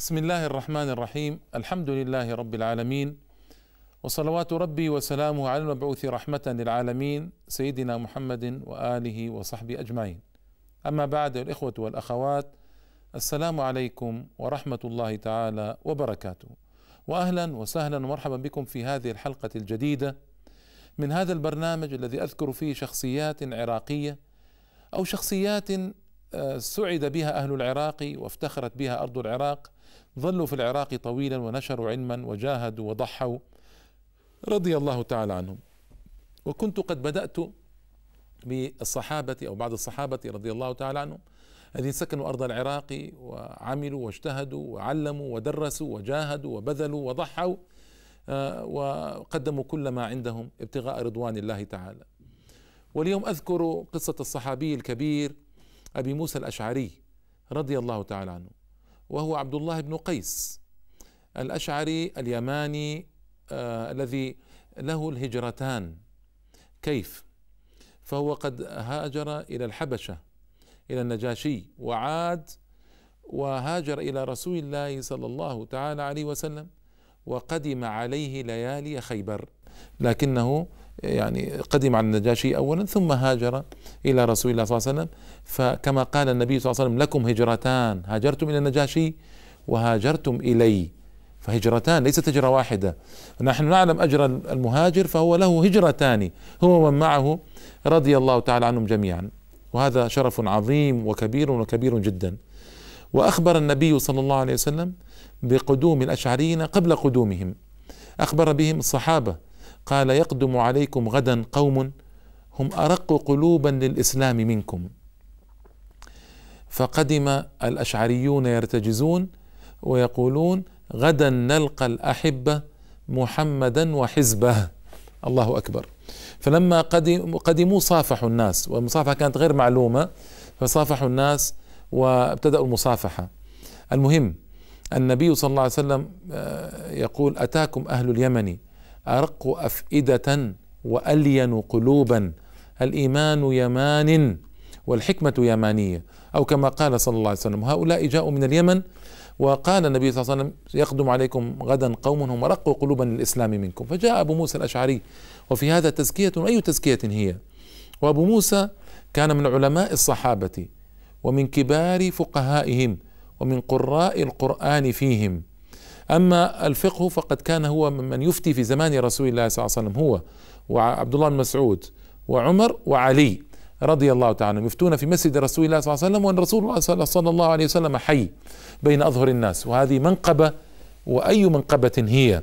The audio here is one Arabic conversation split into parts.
بسم الله الرحمن الرحيم الحمد لله رب العالمين وصلوات ربي وسلامه على المبعوث رحمة للعالمين سيدنا محمد وآله وصحبه أجمعين أما بعد الإخوة والأخوات السلام عليكم ورحمة الله تعالى وبركاته وأهلا وسهلا ومرحبا بكم في هذه الحلقة الجديدة من هذا البرنامج الذي أذكر فيه شخصيات عراقية أو شخصيات سعد بها أهل العراق وافتخرت بها أرض العراق ظلوا في العراق طويلا ونشروا علما وجاهدوا وضحوا رضي الله تعالى عنهم. وكنت قد بدأت بالصحابة أو بعض الصحابة رضي الله تعالى عنهم الذين سكنوا أرض العراق وعملوا واجتهدوا وعلموا ودرسوا وجاهدوا وبذلوا وضحوا آه، وقدموا كل ما عندهم ابتغاء رضوان الله تعالى. واليوم أذكر قصة الصحابي الكبير أبي موسى الأشعري رضي الله تعالى عنه. وهو عبد الله بن قيس الأشعري اليماني آه الذي له الهجرتان. كيف؟ فهو قد هاجر إلى الحبشة إلى النجاشي وعاد وهاجر إلى رسول الله صلى الله تعالى عليه وسلم وقدم عليه ليالي خيبر لكنه يعني قدم على النجاشي اولا ثم هاجر إلى رسول الله صلى الله عليه وسلم. فكما قال النبي صلى الله عليه وسلم لكم هجرتان هاجرتم إلى النجاشي وهاجرتم إلي. فهجرتان ليست هجرة واحدة. نحن نعلم أجر المهاجر فهو له هجرتان هو ومن معه رضي الله تعالى عنهم جميعا. وهذا شرف عظيم وكبير وكبير جدا. وأخبر النبي صلى الله عليه وسلم بقدوم الأشعريين قبل قدومهم. أخبر بهم الصحابة قال يقدم عليكم غدا قوم هم أرق قلوبا للإسلام منكم. فقدم الأشعريون يرتجزون ويقولون غدا نلقى الأحبة محمدا وحزبه. الله أكبر. فلما قدم قدموا صافحوا الناس والمصافحة كانت غير معلومة فصافحوا الناس وابتدأوا المصافحة. المهم النبي صلى الله عليه وسلم آه، يقول أتاكم أهل اليمن أرق أفئدة وألين قلوبا. الإيمان يمان والحكمة يمانية. أو كما قال صلى الله عليه وسلم هؤلاء جاءوا من اليمن وقال النبي صلى الله عليه وسلم يقدم عليكم غدا قوم هم رقوا قلوبا للإسلام منكم. فجاء أبو موسى الأشعري وفي هذا تزكية أي تزكية هي؟ وأبو موسى كان من علماء الصحابة ومن كبار فقهائهم ومن قراء القرآن فيهم. أما الفقه فقد كان هو ممن يفتي في زمان رسول الله صلى الله عليه وسلم هو وعبد الله بن مسعود وعمر وعلي رضي الله تعالى عنهم. يفتون في مسجد رسول الله صلى الله عليه وسلم وأن رسول الله صلى الله عليه وسلم حي بين أظهر الناس. وهذه منقبة وأي منقبة هي؟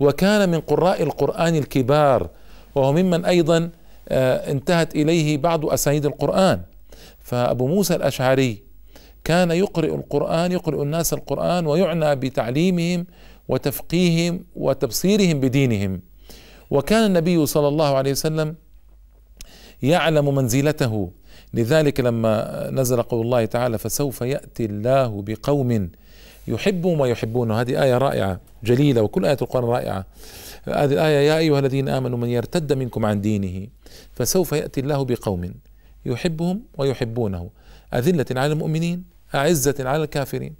وكان من قراء القرآن الكبار وهو ممن أيضا آه، انتهت إليه بعض أسانيد القرآن. فأبو موسى الأشعري كان يقرئ القرآن يقرئ الناس القرآن ويعنى بتعليمهم وتفقيههم وتبصيرهم بدينهم. وكان النبي صلى الله عليه وسلم يعلم منزلته. لذلك لما نزل قول الله تعالى فسوف يأتي الله بقوم يحبهم ويحبونه. هذه آية رائعة جليلة وكل آية القرآن رائعة. هذه الآية يا أيها الذين آمنوا من يرتد منكم عن دينه فسوف يأتي الله بقوم يحبهم ويحبونه. أذلة على المؤمنين. أعزة على الكافرين.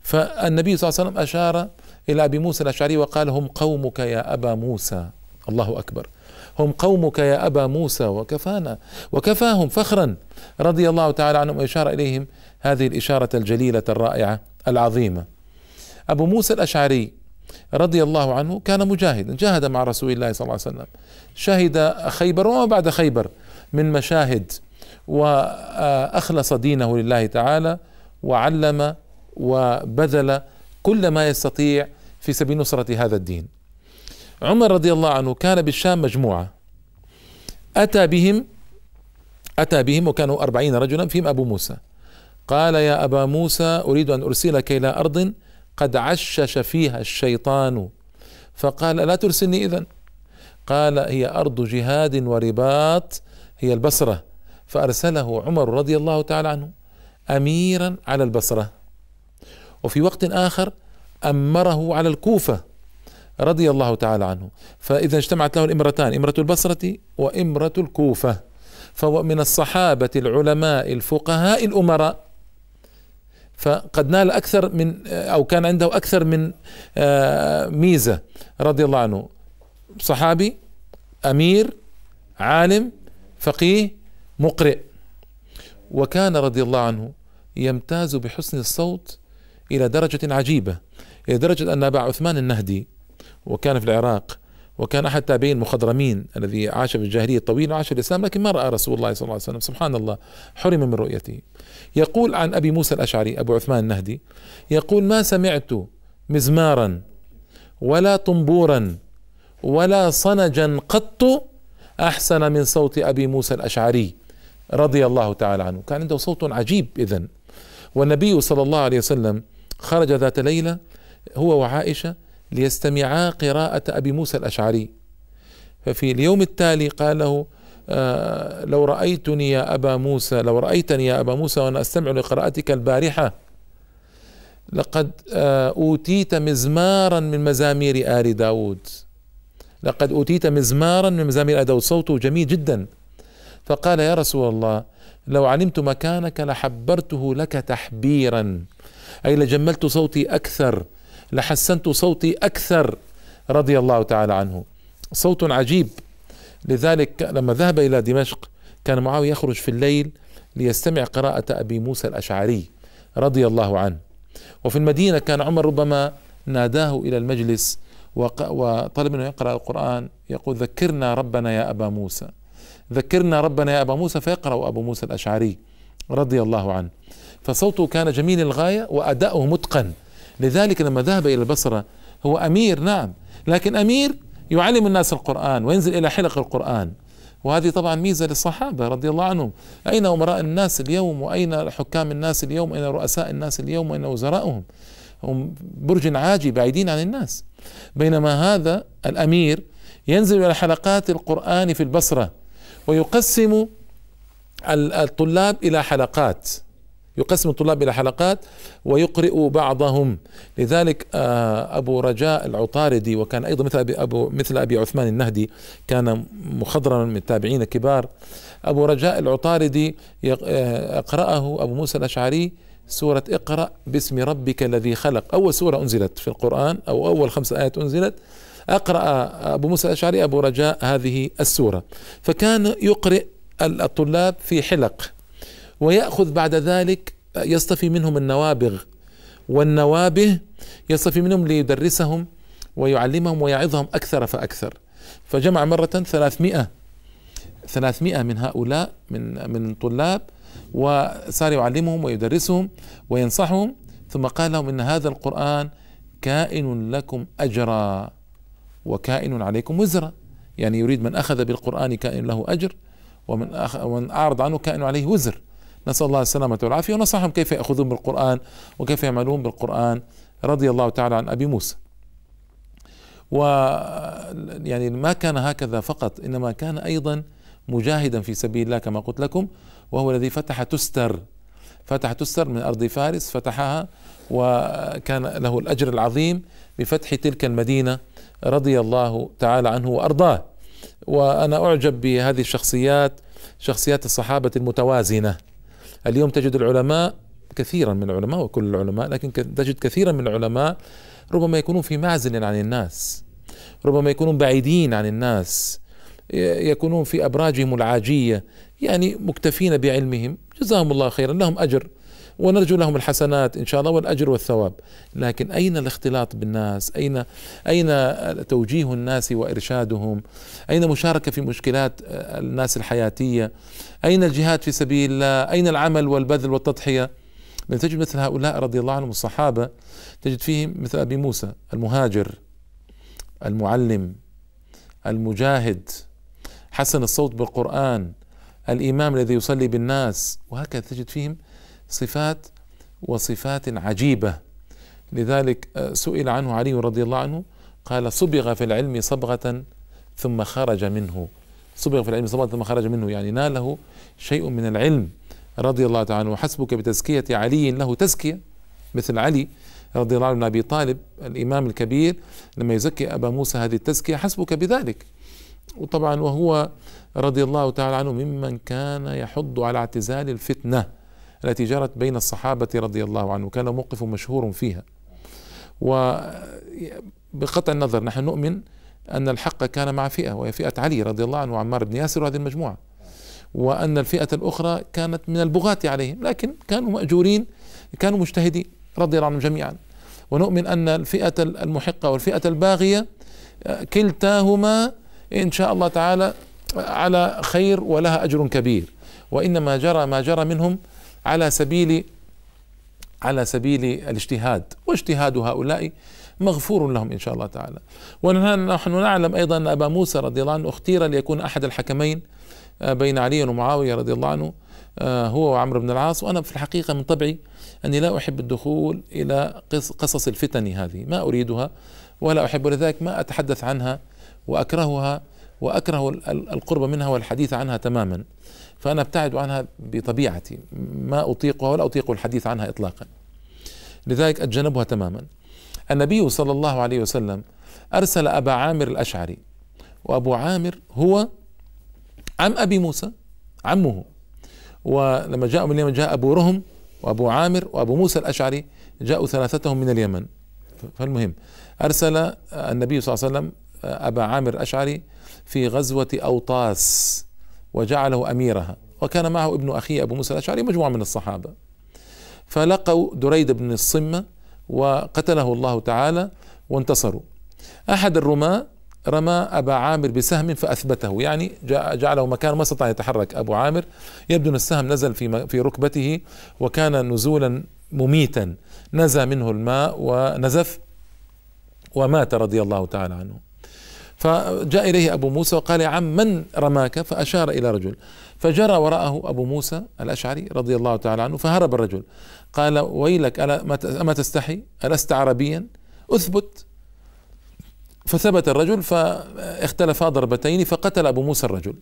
فالنبي صلى الله عليه وسلم أشار إلى أبي موسى الأشعري وقال هم قومك يا أبا موسى. الله أكبر. هم قومك يا أبا موسى وكفانا وكفاهم فخرا. رضي الله تعالى عنهم وإشار إليهم هذه الإشارة الجليلة الرائعة العظيمة. أبو موسى الأشعري رضي الله عنه كان مجاهدا جاهد مع رسول الله صلى الله عليه وسلم. شهد خيبر وما بعد خيبر من مشاهد وأخلص دينه لله تعالى. وعلم وبذل كل ما يستطيع في سبيل نصرة هذا الدين. عمر رضي الله عنه كان بالشام مجموعة. أتى بهم أتى بهم وكانوا أربعين رجلا فيهم أبو موسى. قال يا أبا موسى أريد أن أرسلك إلى أرض قد عشش فيها الشيطان. فقال لا ترسلني إذن؟ قال هي أرض جهاد ورباط هي البصرة. فأرسله عمر رضي الله تعالى عنه. أميرا على البصرة. وفي وقت آخر أمره على الكوفة رضي الله تعالى عنه. فإذا اجتمعت له الإمرتان إمرة البصرة وإمرة الكوفة. فهو من الصحابة العلماء الفقهاء الأمراء. فقد نال أكثر من أو كان عنده أكثر من آه، ميزة رضي الله عنه. صحابي أمير عالم فقيه مقرئ. وكان رضي الله عنه يمتاز بحسن الصوت إلى درجة عجيبة إلى درجة أن أبا عثمان النهدي وكان في العراق وكان أحد التابعين المخضرمين الذي عاش في الجاهلية الطويلة وعاش في الإسلام لكن ما رأى رسول الله صلى الله عليه وسلم. سبحان الله حرم من رؤيته. يقول عن أبي موسى الأشعري أبو عثمان النهدي يقول ما سمعت مزمارا ولا طنبورا ولا صنجا قط أحسن من صوت أبي موسى الأشعري رضي الله تعالى عنه. كان عنده صوت عجيب اذا والنبي صلى الله عليه وسلم خرج ذات ليلة هو وعائشة ليستمعا قراءة أبي موسى الأشعري. ففي اليوم التالي قال له آه لو رأيتني يا أبا موسى لو رأيتني يا أبا موسى وأنا أستمع لقراءتك البارحة لقد آه أوتيت مزمارا من مزامير آل داود. لقد أوتيت مزمارا من مزامير آل داود. صوته جميل جدا. فقال يا رسول الله لو علمت مكانك لحبرته لك تحبيرا. أي لجملت صوتي أكثر لحسنت صوتي أكثر رضي الله تعالى عنه. صوت عجيب. لذلك لما ذهب إلى دمشق كان معاوية يخرج في الليل ليستمع قراءة أبي موسى الأشعري رضي الله عنه. وفي المدينة كان عمر ربما ناداه إلى المجلس وطلب منه يقرأ القرآن يقول ذكرنا ربنا يا أبا موسى. ذكرنا ربنا يا أبا موسى فيقرأ أبو موسى الأشعري رضي الله عنه. فصوته كان جميل الغايه وأداؤه متقن. لذلك لما ذهب إلى البصرة هو أمير نعم لكن أمير يعلم الناس القرآن وينزل إلى حلق القرآن. وهذه طبعا ميزة للصحابة رضي الله عنهم. أين أمراء الناس اليوم؟ وأين حكام الناس اليوم؟ أين رؤساء الناس اليوم؟ وأين وزراؤهم هم برج عاجي بعيدين عن الناس. بينما هذا الأمير ينزل إلى حلقات القرآن في البصرة. ويقسم الطلاب إلى حلقات. يقسم الطلاب إلى حلقات ويقرئ بعضهم. لذلك آه، أبو رجاء العطاردي وكان أيضا مثل ابي ابو مثل أبي عثمان النهدي كان مخضرا من التابعين الكبار. أبو رجاء العطاردي آه، أقرأه أبو موسى الأشعري سورة اقرأ باسم ربك الذي خلق. أول سورة أنزلت في القرآن أو أول خمس آيات أنزلت. أقرأ أبو موسى الأشعري أبو رجاء هذه السورة. فكان يقرئ الطلاب في حلق ويأخذ بعد ذلك يصطفي منهم النوابغ والنوابه يصطفي منهم ليدرسهم ويعلمهم ويعظهم أكثر فأكثر. فجمع مرة ثلاثمائة ثلاثمائة من هؤلاء من من طلاب وصار يعلمهم ويدرسهم وينصحهم ثم قال لهم إن هذا القرآن كائن لكم أجرا. وكائن عليكم وزرا. يعني يريد من أخذ بالقرآن كائن له أجر ومن ومن أعرض عنه كائن عليه وزر. نسأل الله السلامة والعافية ونصحهم كيف يأخذون بالقرآن وكيف يعملون بالقرآن. رضي الله تعالى عن أبي موسى. و يعني ما كان هكذا فقط إنما كان أيضا مجاهدا في سبيل الله كما قلت لكم وهو الذي فتح تستر. فتح تستر من أرض فارس فتحها وكان له الأجر العظيم بفتح تلك المدينة. رضي الله تعالى عنه وأرضاه. وأنا أعجب بهذه الشخصيات شخصيات الصحابة المتوازنة. اليوم تجد العلماء كثيرا من العلماء وكل العلماء لكن تجد كثيرا من العلماء ربما يكونون في معزل عن الناس ربما يكونون بعيدين عن الناس يكونون في أبراجهم العاجية يعني مكتفين بعلمهم. جزاهم الله خيرا لهم أجر. ونرجو لهم الحسنات إن شاء الله والأجر والثواب. لكن أين الاختلاط بالناس؟ اين أين توجيه الناس وإرشادهم؟ أين مشاركة في مشكلات الناس الحياتية؟ أين الجهاد في سبيل الله؟ أين العمل والبذل والتضحية؟ بل تجد مثل هؤلاء رضي الله عنهم الصحابة تجد فيهم مثل أبي موسى المهاجر المعلم المجاهد حسن الصوت بالقرآن الإمام الذي يصلي بالناس وهكذا تجد فيهم صفات وصفات عجيبة. لذلك آه، سئل عنه علي رضي الله عنه قال صبغ في العلم صبغة ثم خرج منه. صبغ في العلم صبغة ثم خرج منه يعني ناله شيء من العلم. رضي الله تعالى عنه وحسبك بتزكية علي له تزكية. مثل علي رضي الله عنه بن أبي طالب الإمام الكبير لما يزكي أبا موسى هذه التزكية حسبك بذلك. وطبعا وهو رضي الله تعالى عنه ممن كان يحض على اعتزال الفتنة. التي جرت بين الصحابة رضي الله عنه كان موقف مشهور فيها. وبقطع النظر نحن نؤمن أن الحق كان مع فئة وهي فئة علي رضي الله عنه وعمار بن ياسر وهذه المجموعة. وأن الفئة الأخرى كانت من البغاة عليهم لكن كانوا مأجورين كانوا مجتهدين رضي الله عنهم جميعا. ونؤمن أن الفئة المحقة والفئة الباغية كلتاهما إن شاء الله تعالى على خير ولها أجر كبير. وإنما جرى ما جرى منهم على سبيل على سبيل الاجتهاد واجتهاد هؤلاء مغفور لهم إن شاء الله تعالى. ونحن نعلم أيضا أن أبا موسى رضي الله عنه اختير ليكون أحد الحكمين آه، بين علي ومعاويه رضي الله عنه آه، هو وعمرو بن العاص. وأنا في الحقيقة من طبعي أني لا أحب الدخول إلى قصص الفتن هذه ما أريدها ولا أحب. لذلك ما أتحدث عنها وأكرهها وأكره القرب منها والحديث عنها تماما. فأنا أبتعد عنها بطبيعتي. ما أطيقها ولا أطيق الحديث عنها اطلاقا. لذلك أتجنبها تماما. النبي صلى الله عليه وسلم أرسل أبا عامر الأشعري وأبو عامر هو عم أبي موسى عمه. ولما جاءوا من اليمن جاء أبو رهم وأبو عامر وأبو موسى الأشعري جاءوا ثلاثتهم من اليمن. فالمهم أرسل النبي صلى الله عليه وسلم أبا عامر الأشعري في غزوة أوطاس. وجعله أميرها. وكان معه ابن أخيه أبو موسى الأشعري مجموعة من الصحابة. فلقوا دريد بن الصمة وقتله الله تعالى وانتصروا. أحد الرماة رمى أبا عامر بسهم فأثبته. يعني جعله مكان ما استطاع يتحرك أبو عامر. يبدو أن السهم نزل في في ركبته وكان نزولا مميتا. نزى منه الماء ونزف ومات رضي الله تعالى عنه. فجاء إليه أبو موسى وقال يا عم من رماك? فأشار إلى رجل. فجرى وراءه أبو موسى الأشعري رضي الله تعالى عنه فهرب الرجل. قال ويلك ألا ما تستحي؟ ألست عربيا؟ أثبت. فثبت الرجل فاختلفا ضربتين فقتل أبو موسى الرجل.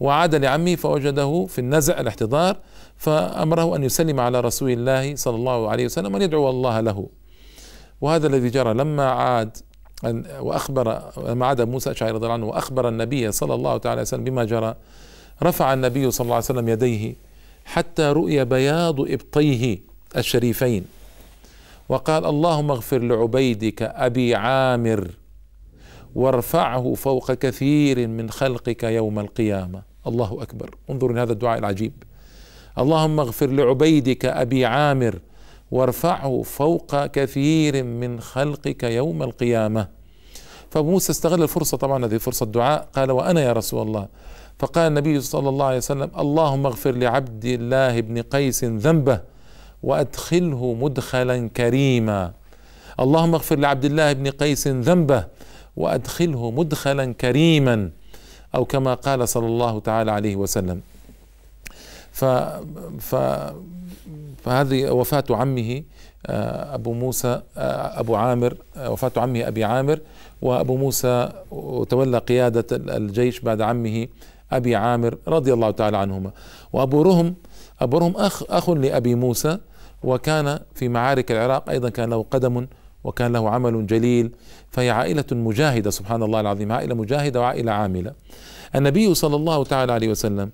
وعاد لعمه فوجده في النزع الاحتضار فأمره أن يسلم على رسول الله صلى الله عليه وسلم وأن يدعو الله له. وهذا الذي جرى لما عاد وأخبر لما عاد موسى أشعري رضي الله عنه وأخبر النبي صلى الله تعالى وسلم بما جرى. رفع النبي صلى الله عليه وسلم يديه حتى رؤي بياض إبطيه الشريفين وقال اللهم اغفر لعبيدك أبي عامر وارفعه فوق كثير من خلقك يوم القيامة. الله أكبر. انظروا لهذا الدعاء العجيب. اللهم اغفر لعبيدك أبي عامر وارفعه فوق كثير من خلقك يوم القيامة. فابو موسى استغل الفرصة طبعا هذه فرصة دعاء. قال وأنا يا رسول الله. فقال النبي صلى الله عليه وسلم اللهم اغفر لعبد الله بن قيس ذنبه وأدخله مدخلا كريما. اللهم اغفر لعبد الله بن قيس ذنبه وأدخله مدخلا كريما. أو كما قال صلى الله تعالى عليه وسلم. ف, ف فهذه وفاة عمه آه، أبو موسى آه، أبو عامر آه، وفاة عمه أبي عامر وأبو موسى تولى قيادة الجيش بعد عمه أبي عامر رضي الله تعالى عنهما. وأبو رهم أبو رهم أخ, أخ لأبي موسى وكان في معارك العراق أيضا كان له قدم وكان له عمل جليل فهي عائلة مجاهدة سبحان الله العظيم عائلة مجاهدة وعائلة عاملة. النبي صلى الله تعالى عليه وسلم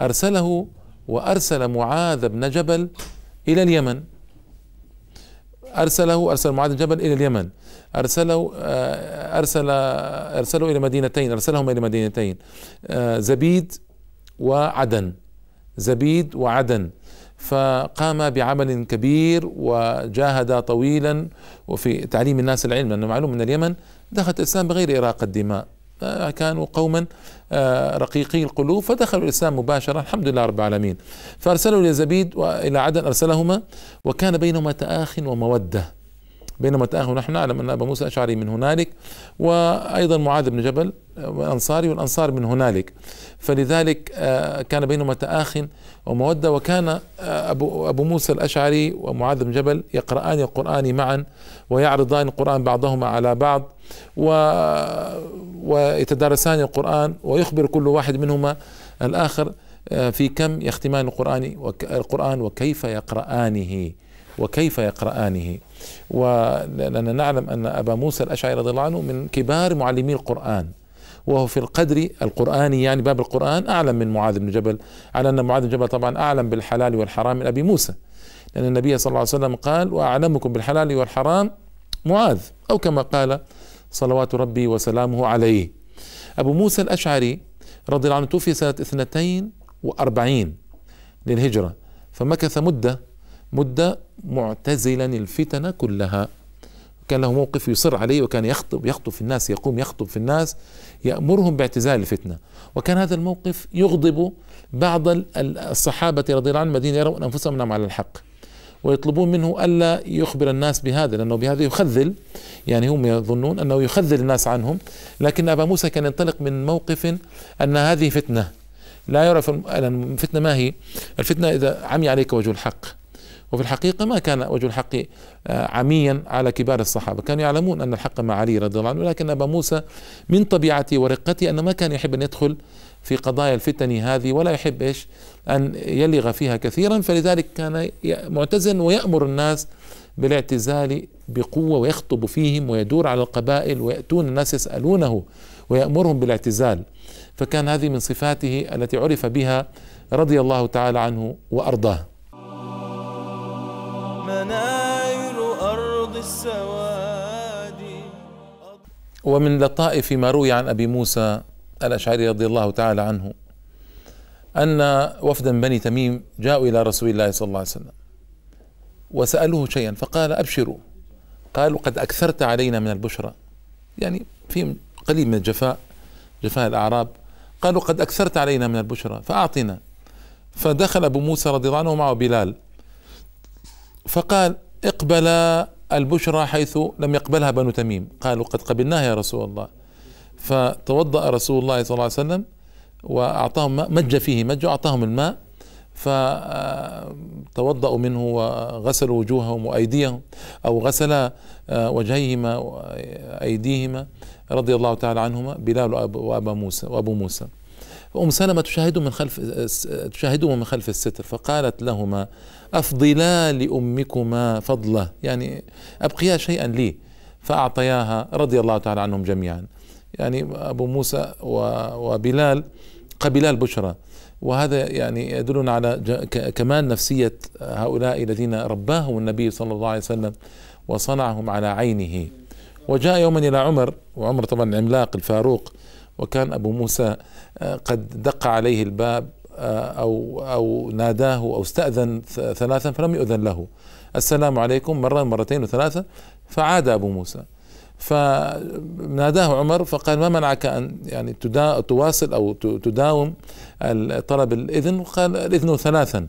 أرسله وأرسل معاذ بن جبل إلى اليمن. أرسله أرسل معاذ بن جبل إلى اليمن. أرسله آه، أرسل أرسله إلى مدينتين أرسلهم إلى مدينتين. آه، زبيد وعدن زبيد وعدن. فقام بعمل كبير وجاهد طويلا وفي تعليم الناس العلم لأنه معلوم من اليمن دخلت الإسلام بغير إراقة دماء كانوا قوما رقيقي القلوب فدخلوا الإسلام مباشرة الحمد لله رب العالمين. فأرسلوا إلى زبيد وإلى عدن أرسلهما وكان بينهما تآخ ومودة. بينما تأهل نحن نعلم أن أبا موسى الأشعري من هنالك وأيضا معاذ بن جبل الأنصاري والأنصار من هنالك. فلذلك آه، كان بينهما تآخ ومودة وكان آه، أبو, أبو موسى الأشعري ومعاذ بن جبل يقرآن القرآن معا ويعرضان القرآن بعضهما على بعض و ويتدارسان القرآن ويخبر كل واحد منهما الآخر آه، في كم يختمان القرآن القرآن وكيف يقرآنه وكيف يقرآنه. ولأننا نعلم أن أبا موسى الأشعري رضي الله عنه من كبار معلمي القرآن وهو في القدر القرآني يعني باب القرآن أعلم من معاذ بن جبل على أن معاذ بن جبل طبعا أعلم بالحلال والحرام من أبي موسى. لأن النبي صلى الله عليه وسلم قال وأعلمكم بالحلال والحرام معاذ. أو كما قال صلوات ربي وسلامه عليه. أبو موسى الأشعري رضي الله عنه توفي سنة اثنتين وأربعين للهجرة فمكث مدة مدة معتزلا الفتن كلها. كان له موقف يصر عليه وكان يخطب يخطب في الناس يقوم يخطب في الناس يأمرهم باعتزال الفتنة. وكان هذا الموقف يغضب بعض الصحابة رضي الله عنهم الذين يرون أنفسهم على الحق. ويطلبون منه ألا يخبر الناس بهذا لأنه بهذا يخذل. يعني هم يظنون أنه يخذل الناس عنهم. لكن أبا موسى كان ينطلق من موقف أن هذه فتنة. لا يعرف الفتنة ما هي؟ الفتنة إذا عمي عليك وجه الحق. وفي الحقيقة ما كان وجه الحق آه، عميا على كبار الصحابة. كانوا يعلمون أن الحق مع علي رضي الله عنه ولكن أبا موسى من طبيعته ورقته أنه ما كان يحب أن يدخل في قضايا الفتن هذه ولا يحب إيش؟ أن يلغ فيها كثيرا. فلذلك كان معتزلا ويأمر الناس بالاعتزال بقوة ويخطب فيهم ويدور على القبائل ويأتون الناس يسألونه ويأمرهم بالاعتزال. فكان هذه من صفاته التي عرف بها رضي الله تعالى عنه وأرضاه. مناير أرض السواد. ومن لطائف ما روي عن أبي موسى الأشعري رضي الله تعالى عنه أن وفدا بني تميم جاءوا إلى رسول الله صلى الله عليه وسلم وسألوه شيئا فقال أبشروا. قالوا قد أكثرت علينا من البشرى. يعني فيهم قليل من الجفاء جفاء الأعراب. قالوا قد أكثرت علينا من البشرى فأعطنا. فدخل أبو موسى رضي الله عنه ومعه بلال. فقال اقبل البشرى حيث لم يقبلها بنو تميم. قالوا قد قبلناها يا رسول الله. فتوضأ رسول الله صلى الله عليه وسلم وأعطاهم ماء مج فيه مج وأعطاهم الماء. فتوضأوا منه وغسلوا وجوههم وأيديهم أو غسل آه، وجهيهما وأيديهما رضي الله تعالى عنهما بلال وأبا موسى وأبو موسى. أم سلمة تشاهده من خلف تشاهده من خلف الستر فقالت لهما أفضلا لأمكما فضله. يعني أبقيا شيئا لي. فأعطياها رضي الله تعالى عنهم جميعا. يعني أبو موسى وبلال قبلا البشرى وهذا يعني يدلنا على كمان نفسية هؤلاء الذين رباهم النبي صلى الله عليه وسلم وصنعهم على عينه. وجاء يوما إلى عمر وعمر طبعا عملاق الفاروق. وكان أبو موسى آه، قد دق عليه الباب آه، أو أو ناداه أو استأذن ثلاثا فلم يؤذن له. السلام عليكم مرة مرتين وثلاثة فعاد أبو موسى. فناداه عمر فقال ما منعك أن يعني تواصل أو تداوم طلب الإذن؟ قال الإذن ثلاثا.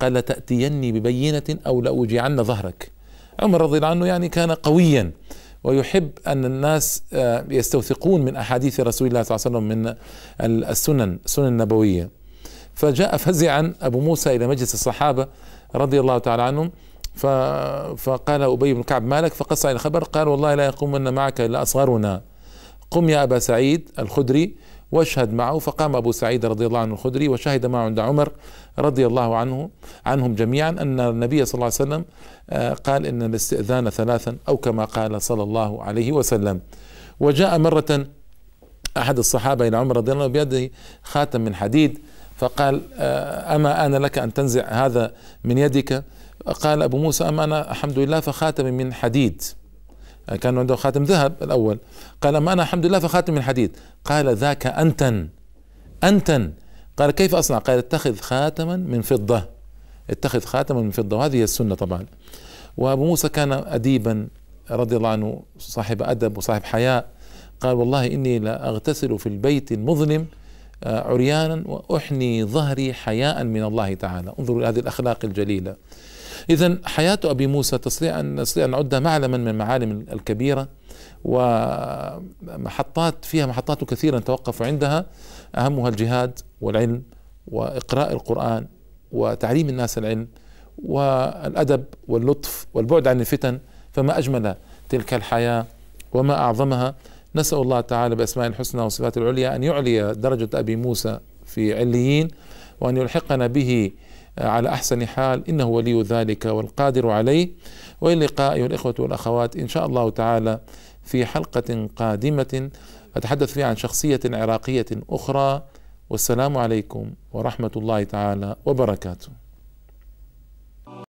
قال لتأتيني ببينة أو لأوجعن ظهرك. عمر رضي الله عنه يعني كان قويا. ويحب أن الناس آه، يستوثقون من أحاديث رسول الله صلى الله عليه وسلم من السنن السنن النبوية. فجاء فزعا أبو موسى إلى مجلس الصحابة رضي الله تعالى عنهم فقال أبي بن كعب مالك؟ فقص على الخبر. قال والله لا يقومن معك إلا أصغرنا. قم يا أبا سعيد الخدري. واشهد معه. فقام أبو سعيد رضي الله عنه الخدري وشهد معه عند عمر رضي الله عنه عنهم جميعا أن النبي صلى الله عليه وسلم آه، قال إن الاستئذان ثلاثا أو كما قال صلى الله عليه وسلم. وجاء مرة أحد الصحابة إلى عمر رضي الله عنه بيده خاتم من حديد فقال آه، أما أنا لك أن تنزع هذا من يدك؟ قال أبو موسى أما أنا الحمد لله فخاتم من حديد. كان عنده خاتم ذهب الأول. قال أما أنا الحمد لله فخاتم من حديد. قال ذاك أنتن. أنتن. قال كيف أصنع؟ قال اتخذ خاتما من فضة. اتخذ خاتما من فضة. وهذه السنة طبعا. وأبو موسى كان أديبا رضي الله عنه صاحب أدب وصاحب حياء. قال والله إني لا أغتسل في البيت المظلم آه، عريانا وأحني ظهري حياء من الله تعالى. انظروا إلى هذه الأخلاق الجليلة. إذا حياة أبي موسى تستطيع أن نستطيع أن نعدها معلما من المعالم الكبيرة ومحطات فيها محطات كثيرة نتوقف عندها. أهمها الجهاد والعلم وإقراء القرآن وتعليم الناس العلم والأدب واللطف والبعد عن الفتن. فما أجمل تلك الحياة وما أعظمها. نسأل الله تعالى بأسماء الحسنى وصفات العليا أن يعلي درجة أبي موسى في عليين وأن يلحقنا به آه، على أحسن حال. إنه ولي ذلك والقادر عليه. وإلى اللقاء أيها الإخوة والأخوات إن شاء الله تعالى في حلقة قادمة. أتحدث فيها عن شخصية عراقية أخرى. والسلام عليكم ورحمة الله تعالى وبركاته.